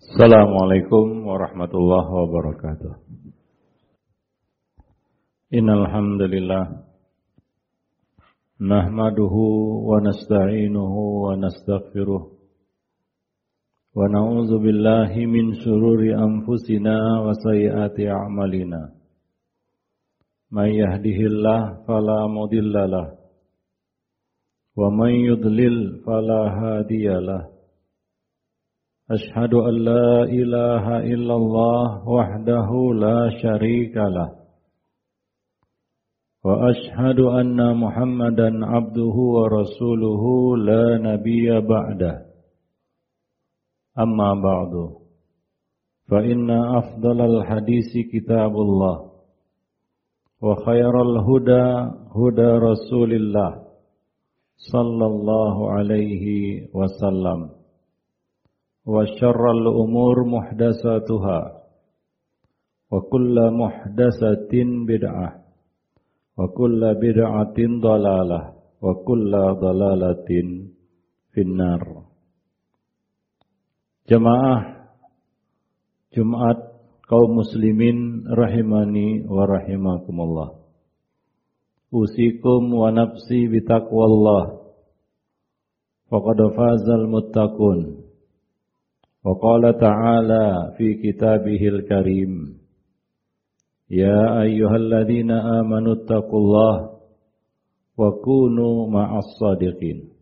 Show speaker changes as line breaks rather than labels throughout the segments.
Assalamualaikum warahmatullahi wabarakatuh. Innal hamdalillah nahmaduhu wa nasta'inuhu wa nastaghfiruh wa na'udzu min shururi anfusina wa sayyiati a'malina. May yahdihillahu fala mudhillalah wa man yudlil fala. أشهد أن لا إله إلا الله وحده لا شريك له وأشهد أن محمدا عبده ورسوله لا نبي بعده أما بعد فإن أفضل الحديث كتاب الله وخير الهدى هدى رسول الله صلى الله عليه وسلم وشر الأمور محدثاتها وكل محدثة بدعة وكل بدعة ضلالة وكل ضلالة في النار Jemaah Jumat kaum muslimin rahimani wa rahimakumullah. Usikum wa nafsi bitaqwallah. Faqad fazal muttaqun. وقال تعالى في كتابه الكريم يا أيها الذين آمنوا اتقوا الله وكونوا مع الصادقين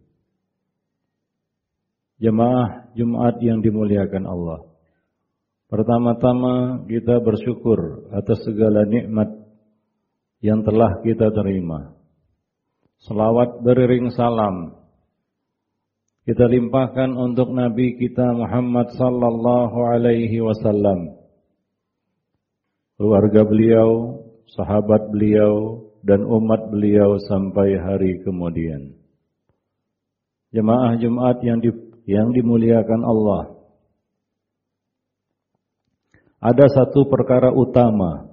Jemaah Jumat yang dimuliakan Allah. Pertama-tama kita bersyukur atas segala nikmat yang telah kita terima. Selawat beriring salam kita limpahkan untuk Nabi kita Muhammad sallallahu alaihi wasallam. Keluarga beliau, sahabat beliau, dan umat beliau sampai hari kemudian. Jemaah Jumat yang di, yang dimuliakan Allah. Ada satu perkara utama,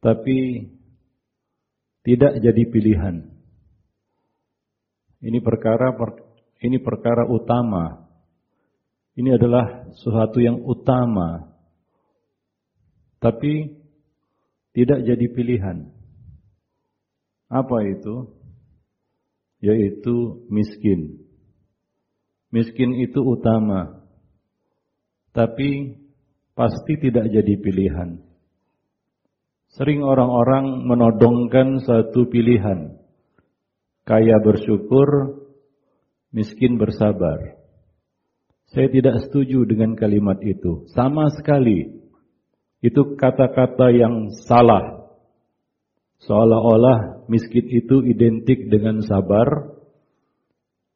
tapi tidak jadi pilihan. Ini perkara ini perkara utama. Ini adalah sesuatu yang utama. Tapi tidak jadi pilihan. Apa itu? Yaitu miskin. Miskin itu utama. Tapi pasti tidak jadi pilihan. Sering orang-orang menodongkan satu pilihan kaya bersyukur, miskin bersabar. Saya tidak setuju dengan kalimat itu. Sama sekali. Itu kata-kata yang salah. Seolah-olah miskin itu identik dengan sabar,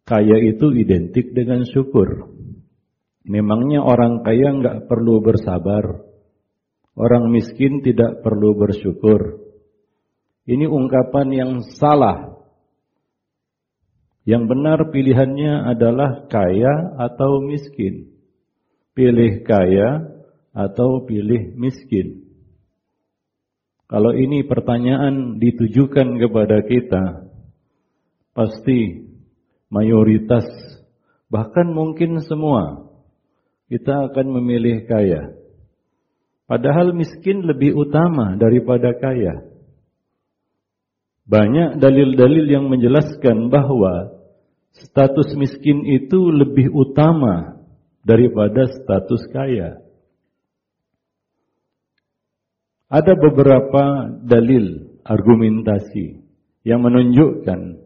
kaya itu identik dengan syukur. Memangnya orang kaya nggak perlu bersabar, orang miskin tidak perlu bersyukur. Ini ungkapan yang salah yang benar pilihannya adalah kaya atau miskin. Pilih kaya atau pilih miskin. Kalau ini pertanyaan ditujukan kepada kita, pasti mayoritas, bahkan mungkin semua, kita akan memilih kaya. Padahal miskin lebih utama daripada kaya. Banyak dalil-dalil yang menjelaskan bahwa status miskin itu lebih utama daripada status kaya. Ada beberapa dalil argumentasi yang menunjukkan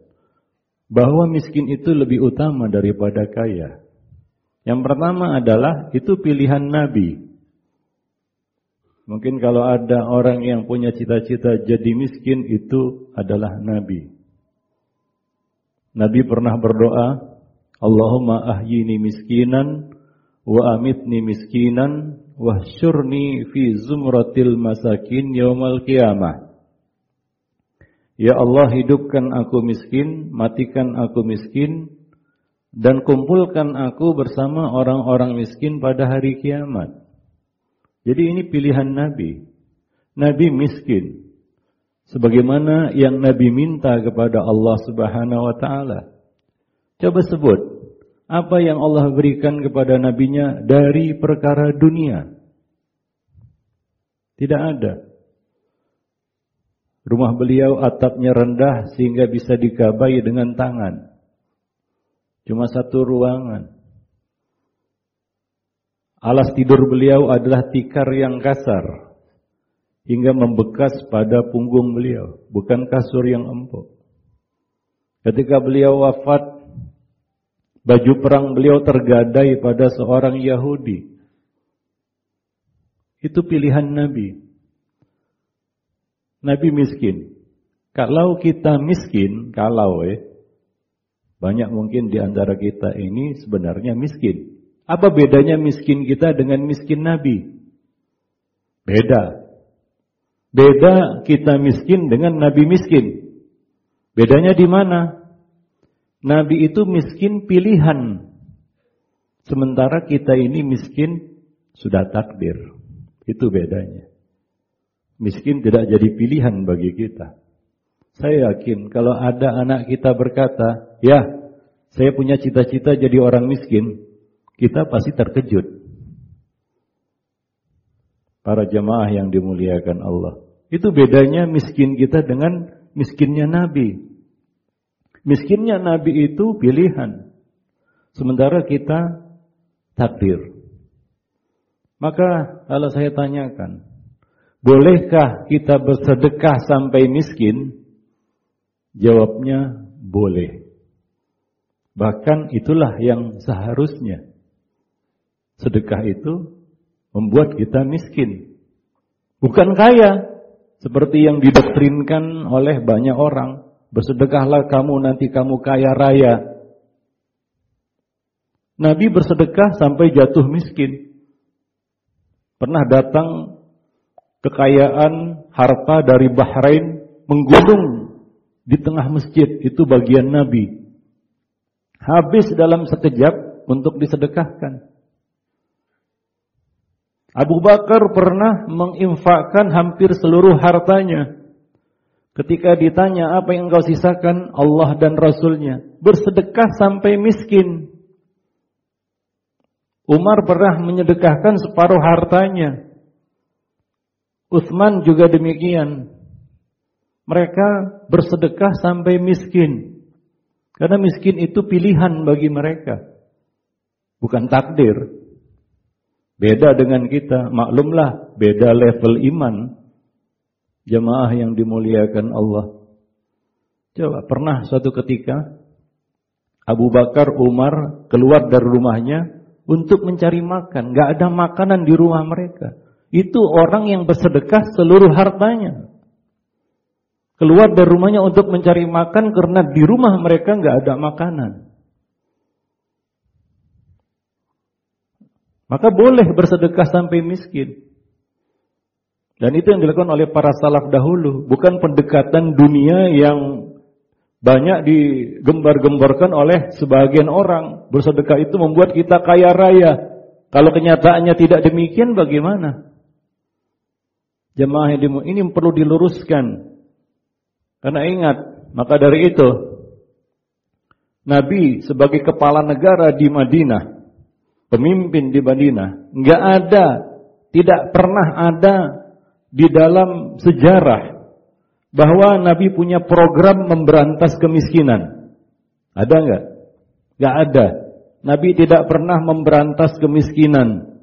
bahwa miskin itu lebih utama daripada kaya. Yang pertama adalah itu pilihan Nabi. Mungkin kalau ada orang yang punya cita-cita jadi miskin itu adalah Nabi. Nabi pernah berdoa, Allahumma ahyini miskinan wa amitni miskinan wahsyurni fi zumratil masakin yaumal qiyamah. Ya Allah hidupkan aku miskin, matikan aku miskin, dan kumpulkan aku bersama orang-orang miskin pada hari kiamat. Jadi ini pilihan Nabi. Nabi miskin. Sebagaimana yang Nabi minta kepada Allah Subhanahu wa taala. Coba sebut Apa yang Allah berikan kepada nabinya dari perkara dunia? Tidak ada. Rumah beliau atapnya rendah sehingga bisa digabai dengan tangan. Cuma satu ruangan. Alas tidur beliau adalah tikar yang kasar hingga membekas pada punggung beliau, bukan kasur yang empuk. Ketika beliau wafat, baju perang beliau tergadai pada seorang Yahudi. Itu pilihan Nabi. Nabi miskin. Kalau kita miskin, kalau eh, banyak mungkin di antara kita ini sebenarnya miskin. Apa bedanya miskin kita dengan miskin Nabi? Beda. Beda kita miskin dengan Nabi miskin. Bedanya di mana? Nabi itu miskin pilihan. Sementara kita ini miskin sudah takdir. Itu bedanya. Miskin tidak jadi pilihan bagi kita. Saya yakin kalau ada anak kita berkata, ya saya punya cita-cita jadi orang miskin kita pasti terkejut. Para jemaah yang dimuliakan Allah. Itu bedanya miskin kita dengan miskinnya Nabi. Miskinnya Nabi itu pilihan. Sementara kita takdir. Maka kalau saya tanyakan, bolehkah kita bersedekah sampai miskin? Jawabnya boleh. Bahkan itulah yang seharusnya. Sedekah itu membuat kita miskin. Bukan kaya. Seperti yang didoktrinkan oleh banyak orang. Bersedekahlah kamu nanti kamu kaya raya. Nabi bersedekah sampai jatuh miskin. Pernah datang kekayaan harta dari Bahrain menggunung di tengah masjid. Itu bagian Nabi. Habis dalam sekejap untuk disedekahkan. Abu Bakar pernah menginfakkan hampir seluruh hartanya. Ketika ditanya apa yang engkau sisakan Allah dan Rasulnya. Bersedekah sampai miskin. Umar pernah menyedekahkan separuh hartanya. Utsman juga demikian. Mereka bersedekah sampai miskin. Karena miskin itu pilihan bagi mereka. Bukan takdir. Beda dengan kita, maklumlah beda level iman. Jemaah yang dimuliakan Allah. Coba pernah suatu ketika Abu Bakar Umar keluar dari rumahnya untuk mencari makan. Gak ada makanan di rumah mereka. Itu orang yang bersedekah seluruh hartanya. Keluar dari rumahnya untuk mencari makan karena di rumah mereka gak ada makanan. Maka boleh bersedekah sampai miskin. Dan itu yang dilakukan oleh para salaf dahulu, bukan pendekatan dunia yang banyak digembar-gemborkan oleh sebagian orang. Bersedekah itu membuat kita kaya raya. Kalau kenyataannya tidak demikian bagaimana? Jemaah yang ini perlu diluruskan. Karena ingat, maka dari itu Nabi sebagai kepala negara di Madinah pemimpin di Madinah. Enggak ada, tidak pernah ada di dalam sejarah bahwa Nabi punya program memberantas kemiskinan. Ada enggak? Enggak ada. Nabi tidak pernah memberantas kemiskinan.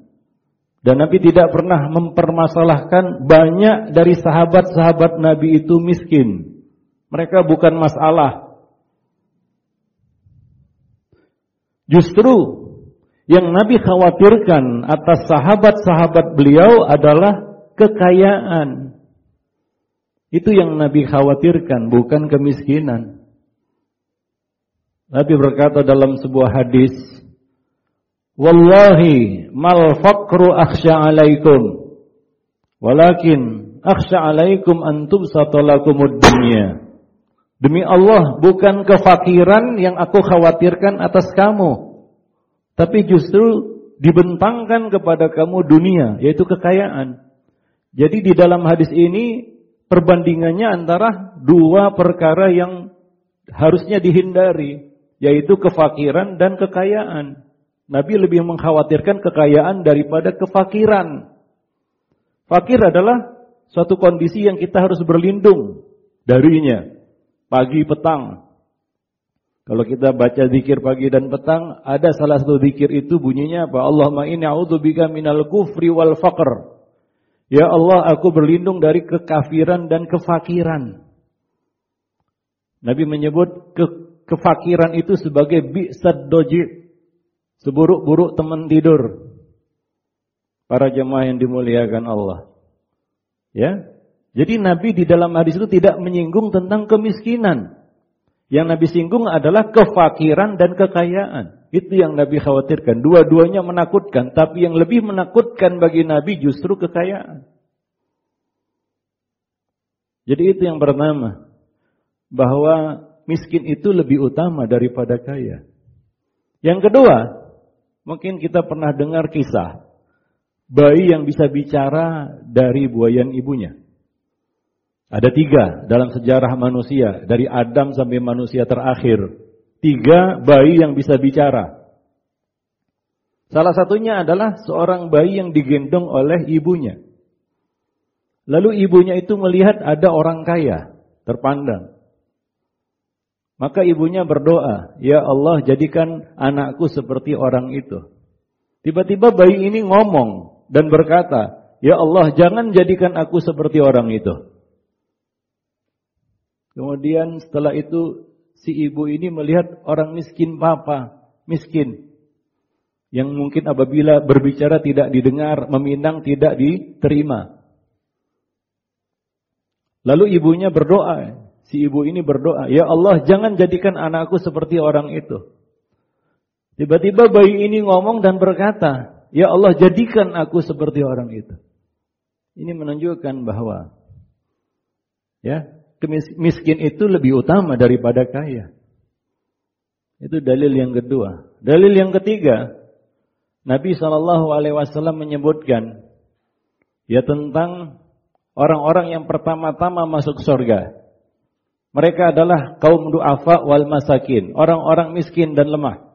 Dan Nabi tidak pernah mempermasalahkan banyak dari sahabat-sahabat Nabi itu miskin. Mereka bukan masalah. Justru yang Nabi khawatirkan atas sahabat-sahabat beliau adalah kekayaan. Itu yang Nabi khawatirkan, bukan kemiskinan. Nabi berkata dalam sebuah hadis, Wallahi mal faqru akhsha alaikum. Walakin akhsha alaikum antum satolakumud dunya. Demi Allah, bukan kefakiran yang aku khawatirkan atas kamu tapi justru dibentangkan kepada kamu dunia, yaitu kekayaan. Jadi di dalam hadis ini perbandingannya antara dua perkara yang harusnya dihindari, yaitu kefakiran dan kekayaan. Nabi lebih mengkhawatirkan kekayaan daripada kefakiran. Fakir adalah suatu kondisi yang kita harus berlindung darinya. Pagi petang. Kalau kita baca zikir pagi dan petang, ada salah satu zikir itu bunyinya apa? Allahumma inni a'udzubika minal kufri wal faqr. Ya Allah, aku berlindung dari kekafiran dan kefakiran. Nabi menyebut ke kefakiran itu sebagai bi'sad doji. Seburuk-buruk teman tidur. Para jemaah yang dimuliakan Allah. Ya. Jadi Nabi di dalam hadis itu tidak menyinggung tentang kemiskinan. Yang Nabi singgung adalah kefakiran dan kekayaan. Itu yang Nabi khawatirkan. Dua-duanya menakutkan. Tapi yang lebih menakutkan bagi Nabi justru kekayaan. Jadi itu yang pertama. Bahwa miskin itu lebih utama daripada kaya. Yang kedua, mungkin kita pernah dengar kisah bayi yang bisa bicara dari buayan ibunya. Ada tiga dalam sejarah manusia, dari Adam sampai manusia terakhir. Tiga bayi yang bisa bicara. Salah satunya adalah seorang bayi yang digendong oleh ibunya. Lalu ibunya itu melihat ada orang kaya terpandang. Maka ibunya berdoa, "Ya Allah, jadikan anakku seperti orang itu." Tiba-tiba bayi ini ngomong, dan berkata, Ya Allah jangan jadikan aku seperti orang itu. Kemudian setelah itu si ibu ini melihat orang miskin papa, miskin. Yang mungkin apabila berbicara tidak didengar, meminang tidak diterima. Lalu ibunya berdoa, si ibu ini berdoa, Ya Allah jangan jadikan anakku seperti orang itu. Tiba-tiba bayi ini ngomong dan berkata, Ya Allah jadikan aku seperti orang itu. Ini menunjukkan bahwa ya miskin itu lebih utama daripada kaya. Itu dalil yang kedua. Dalil yang ketiga, Nabi Shallallahu Alaihi Wasallam menyebutkan ya tentang orang-orang yang pertama-tama masuk surga. Mereka adalah kaum du'afa wal masakin, orang-orang miskin dan lemah.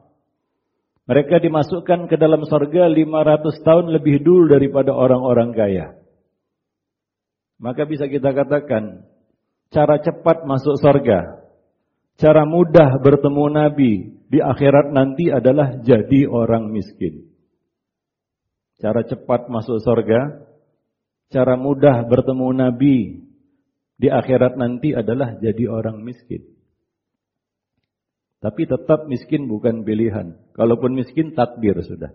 Mereka dimasukkan ke dalam sorga 500 tahun lebih dulu daripada orang-orang kaya. Maka bisa kita katakan, cara cepat masuk sorga, cara mudah bertemu Nabi di akhirat nanti adalah jadi orang miskin. Cara cepat masuk sorga, cara mudah bertemu Nabi di akhirat nanti adalah jadi orang miskin. Tapi tetap miskin bukan pilihan. Kalaupun miskin takdir sudah.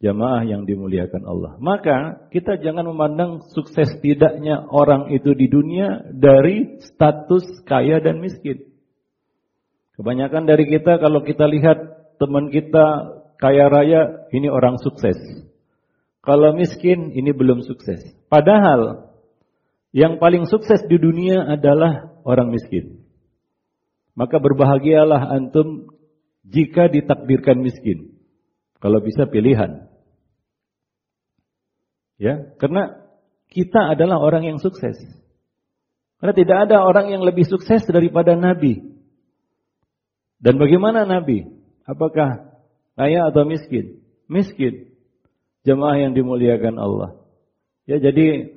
Jamaah yang dimuliakan Allah. Maka kita jangan memandang sukses tidaknya orang itu di dunia dari status kaya dan miskin. Kebanyakan dari kita kalau kita lihat teman kita kaya raya, ini orang sukses. Kalau miskin, ini belum sukses. Padahal yang paling sukses di dunia adalah orang miskin. Maka berbahagialah antum jika ditakdirkan miskin. Kalau bisa pilihan. Ya, karena kita adalah orang yang sukses. Karena tidak ada orang yang lebih sukses daripada Nabi. Dan bagaimana Nabi? Apakah kaya atau miskin? Miskin. Jemaah yang dimuliakan Allah. Ya, jadi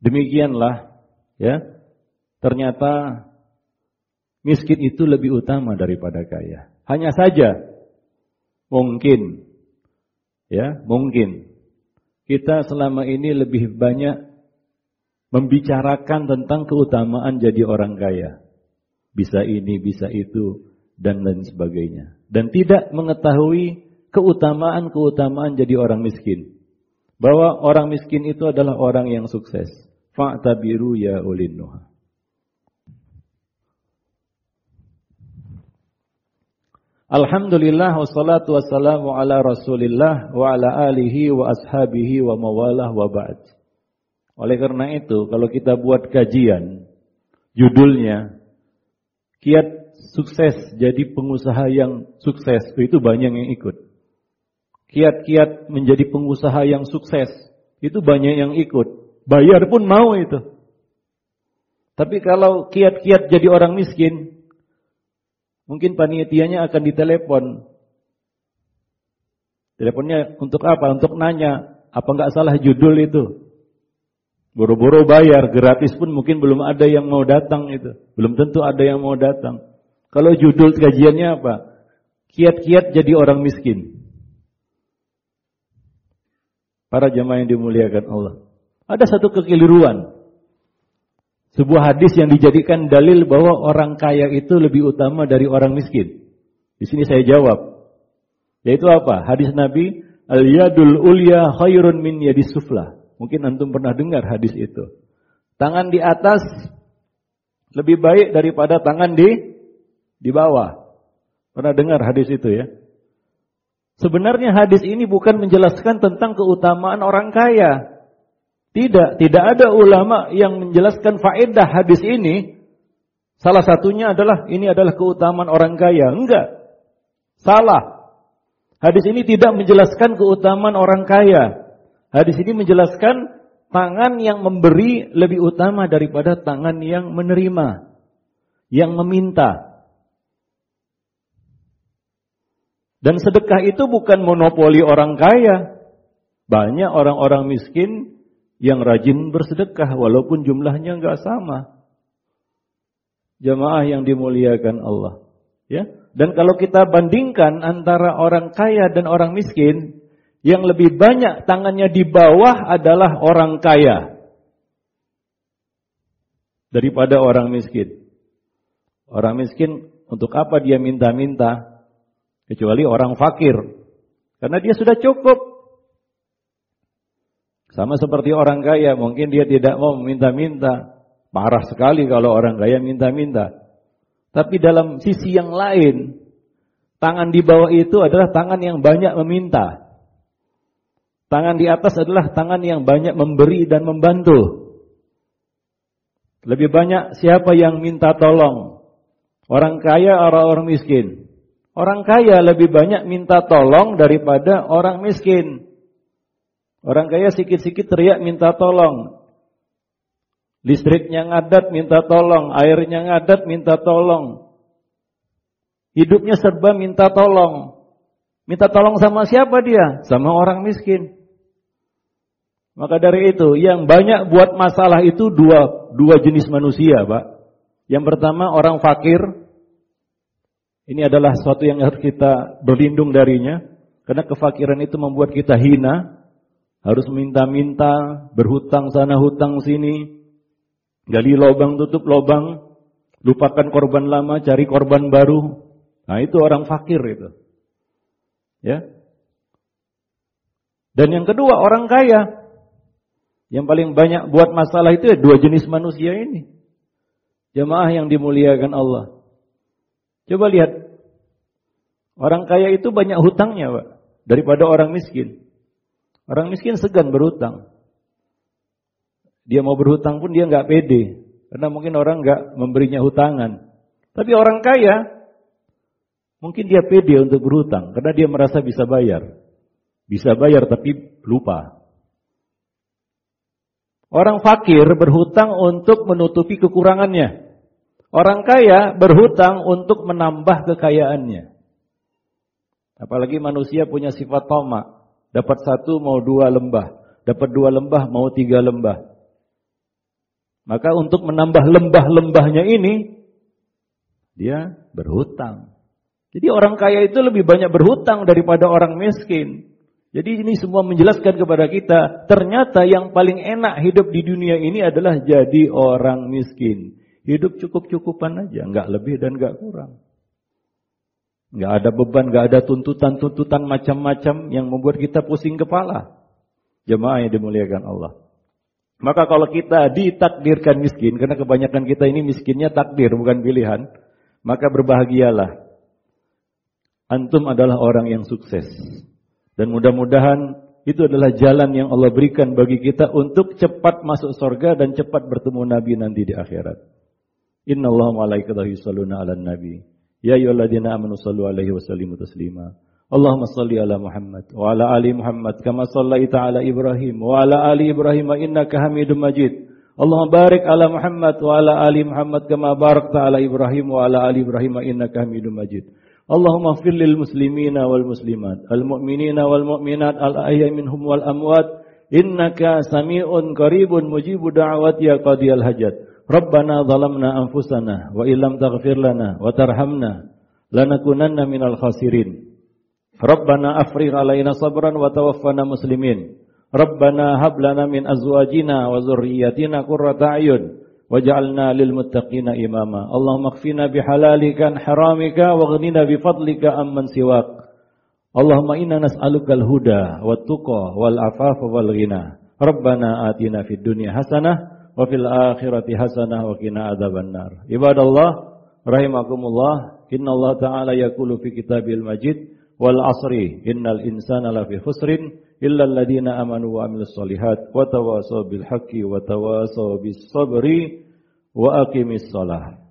demikianlah ya. Ternyata miskin itu lebih utama daripada kaya. Hanya saja mungkin ya, mungkin kita selama ini lebih banyak membicarakan tentang keutamaan jadi orang kaya. Bisa ini, bisa itu dan lain sebagainya. Dan tidak mengetahui keutamaan-keutamaan jadi orang miskin. Bahwa orang miskin itu adalah orang yang sukses. Fa'tabiru ya ulin nuha. Alhamdulillah wassalatu wassalamu ala rasulillah wa ala alihi wa ashabihi wa mawalah wa ba'd. Oleh karena itu, kalau kita buat kajian, judulnya, kiat sukses jadi pengusaha yang sukses, itu banyak yang ikut. Kiat-kiat menjadi pengusaha yang sukses, itu banyak yang ikut. Bayar pun mau itu. Tapi kalau kiat-kiat jadi orang miskin, Mungkin panitianya akan ditelepon. Teleponnya untuk apa? Untuk nanya, apa nggak salah judul itu? Boro-boro bayar, gratis pun mungkin belum ada yang mau datang itu. Belum tentu ada yang mau datang. Kalau judul kajiannya apa? Kiat-kiat jadi orang miskin. Para jemaah yang dimuliakan Allah. Ada satu kekeliruan. Sebuah hadis yang dijadikan dalil bahwa orang kaya itu lebih utama dari orang miskin. Di sini saya jawab. Yaitu apa? Hadis Nabi, Al-yadul ulya khairun min yadis sufla. Mungkin antum pernah dengar hadis itu. Tangan di atas lebih baik daripada tangan di di bawah. Pernah dengar hadis itu ya? Sebenarnya hadis ini bukan menjelaskan tentang keutamaan orang kaya. Tidak, tidak ada ulama yang menjelaskan faedah hadis ini. Salah satunya adalah ini adalah keutamaan orang kaya. Enggak. Salah. Hadis ini tidak menjelaskan keutamaan orang kaya. Hadis ini menjelaskan tangan yang memberi lebih utama daripada tangan yang menerima, yang meminta. Dan sedekah itu bukan monopoli orang kaya. Banyak orang-orang miskin yang rajin bersedekah walaupun jumlahnya nggak sama. Jamaah yang dimuliakan Allah. Ya. Dan kalau kita bandingkan antara orang kaya dan orang miskin, yang lebih banyak tangannya di bawah adalah orang kaya daripada orang miskin. Orang miskin untuk apa dia minta-minta? Kecuali orang fakir. Karena dia sudah cukup. Sama seperti orang kaya, mungkin dia tidak mau meminta-minta. Parah sekali kalau orang kaya minta-minta. Tapi dalam sisi yang lain, tangan di bawah itu adalah tangan yang banyak meminta. Tangan di atas adalah tangan yang banyak memberi dan membantu. Lebih banyak siapa yang minta tolong? Orang kaya atau orang miskin? Orang kaya lebih banyak minta tolong daripada orang miskin. Orang kaya sikit-sikit teriak minta tolong. Listriknya ngadat minta tolong, airnya ngadat minta tolong. Hidupnya serba minta tolong. Minta tolong sama siapa dia? Sama orang miskin. Maka dari itu, yang banyak buat masalah itu dua, dua jenis manusia, Pak. Yang pertama orang fakir, ini adalah sesuatu yang harus kita berlindung darinya. Karena kefakiran itu membuat kita hina. Harus minta-minta, berhutang sana, hutang sini. Gali lobang, tutup lobang. Lupakan korban lama, cari korban baru. Nah itu orang fakir itu. Ya. Dan yang kedua orang kaya. Yang paling banyak buat masalah itu ya dua jenis manusia ini. Jemaah yang dimuliakan Allah. Coba lihat. Orang kaya itu banyak hutangnya, Pak. Daripada orang miskin. Orang miskin segan berhutang. Dia mau berhutang pun dia nggak pede. Karena mungkin orang nggak memberinya hutangan. Tapi orang kaya, mungkin dia pede untuk berhutang. Karena dia merasa bisa bayar. Bisa bayar tapi lupa. Orang fakir berhutang untuk menutupi kekurangannya. Orang kaya berhutang untuk menambah kekayaannya. Apalagi manusia punya sifat tomak. Dapat satu mau dua lembah. Dapat dua lembah mau tiga lembah. Maka untuk menambah lembah-lembahnya ini, dia berhutang. Jadi orang kaya itu lebih banyak berhutang daripada orang miskin. Jadi ini semua menjelaskan kepada kita, ternyata yang paling enak hidup di dunia ini adalah jadi orang miskin. Hidup cukup-cukupan aja, nggak lebih dan nggak kurang. Nggak ada beban, nggak ada tuntutan-tuntutan macam-macam yang membuat kita pusing kepala. Jemaah yang dimuliakan Allah. Maka kalau kita ditakdirkan miskin, karena kebanyakan kita ini miskinnya takdir bukan pilihan, maka berbahagialah. Antum adalah orang yang sukses. Dan mudah-mudahan itu adalah jalan yang Allah berikan bagi kita untuk cepat masuk surga dan cepat bertemu Nabi nanti di akhirat. Inna Allah malaikatahu yusalluna ala nabi. Ya Allah, amanu sallu alaihi wa sallimu taslima. Allahumma salli ala Muhammad wa ala ali Muhammad kama sallaita ala Ibrahim wa ala ali Ibrahim innaka Hamidum Majid. Allahumma barik ala Muhammad wa ala ali Muhammad kama barakta ala Ibrahim wa ala ali Ibrahim innaka Hamidum Majid. Allahumma fir lil muslimina muslimat al mu'minina wal mu'minat al ahya minhum wal amwat ya hajat. Rabbana zalamna anfusana wa illam taghfir wa tarhamna lanakunanna minal khasirin. Rabbana afrigh alaina sabran wa tawaffana muslimin. Rabbana hab lana azwajina wa dhurriyyatina qurrata ayun waj'alna lil muttaqina imama. Allahumma ighfina bihalalika an haramika waghnina bifadlika amman siwak. Allahumma inna nas'alukal huda wat tuqa wal afafa ghina. Rabbana atina fid wa fil akhirati hasanah wa qina adzabannar. Ibadallah rahimakumullah, innallaha ta'ala yaqulu fi kitabil majid wal asri innal insana lafi khusrin illa alladziina amanu wa amilus solihat wa tawasaw bil haqqi wa tawasaw bis sabri wa aqimis salah.